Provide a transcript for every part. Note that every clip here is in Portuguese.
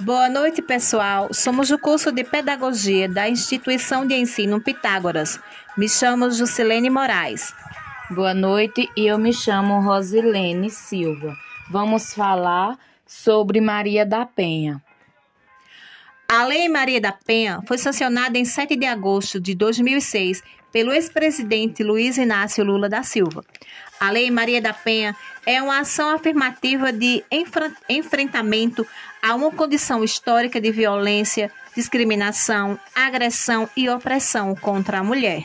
Boa noite, pessoal. Somos do curso de Pedagogia da Instituição de Ensino Pitágoras. Me chamo Juscelene Moraes. Boa noite e eu me chamo Rosilene Silva. Vamos falar sobre Maria da Penha. A Lei Maria da Penha foi sancionada em 7 de agosto de 2006 pelo ex-presidente Luiz Inácio Lula da Silva. A Lei Maria da Penha é uma ação afirmativa de enfrentamento a uma condição histórica de violência, discriminação, agressão e opressão contra a mulher.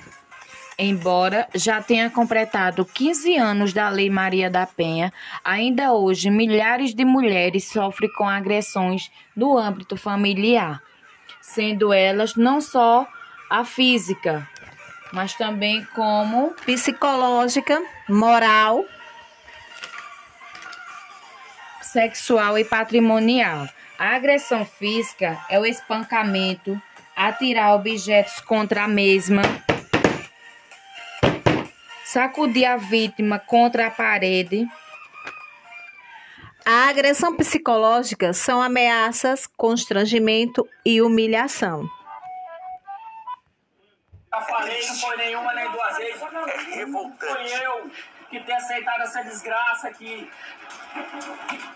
Embora já tenha completado 15 anos da Lei Maria da Penha, ainda hoje milhares de mulheres sofrem com agressões no âmbito familiar, sendo elas não só a física, mas também como psicológica, moral, sexual e patrimonial. A agressão física é o espancamento, atirar objetos contra a mesma, sacudir a vítima contra a parede. A agressão psicológica são ameaças, constrangimento e humilhação. Já falei, não foi nenhuma nem duas vezes. É revoltante. Foi eu que tenho aceitado essa desgraça aqui.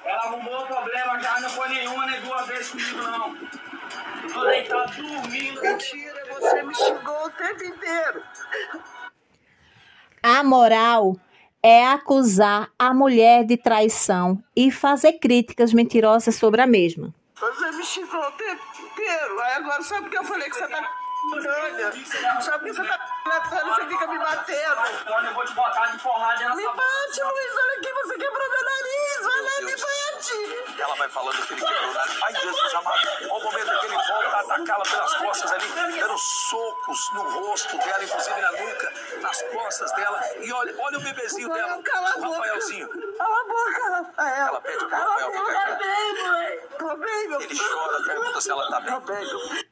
Ela arrumou o problema já, não foi nenhuma nem duas vezes comigo, não. Tô deitado dormindo. Mentira, você me xingou o tempo inteiro. A moral é acusar a mulher de traição e fazer críticas mentirosas sobre a mesma. Você me xingou o tempo inteiro. Aí agora sabe por que eu falei que você tá Tânia, sabe que você tá você fica me batendo. Eu vou te botar de porrada nessa Me bate, Luiz, olha aqui, você quebrou meu nariz. Vai lá, me bate. Ela vai falando que ele quebrou o nariz. Ai, Jesus amado. Olha o momento que ele volta a atacá-la pelas costas ali, dando socos no rosto dela, inclusive na nuca, nas costas dela. E olha, olha o bebezinho dela, Cala a o boca. Rafaelzinho. Cala a boca, Rafael. Ela pede pro Cala a Rafael boca. ficar Tô bem, mãe. Tô bem, meu Ele chora, pergunta se ela tá bem. Tô bem.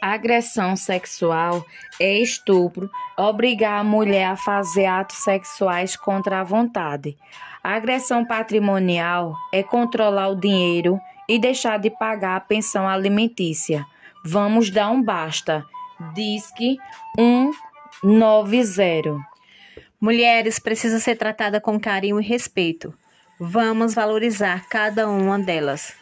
A agressão sexual é estupro, obrigar a mulher a fazer atos sexuais contra a vontade. A agressão patrimonial é controlar o dinheiro e deixar de pagar a pensão alimentícia. Vamos dar um basta. Disque 190. Mulheres precisam ser tratadas com carinho e respeito. Vamos valorizar cada uma delas.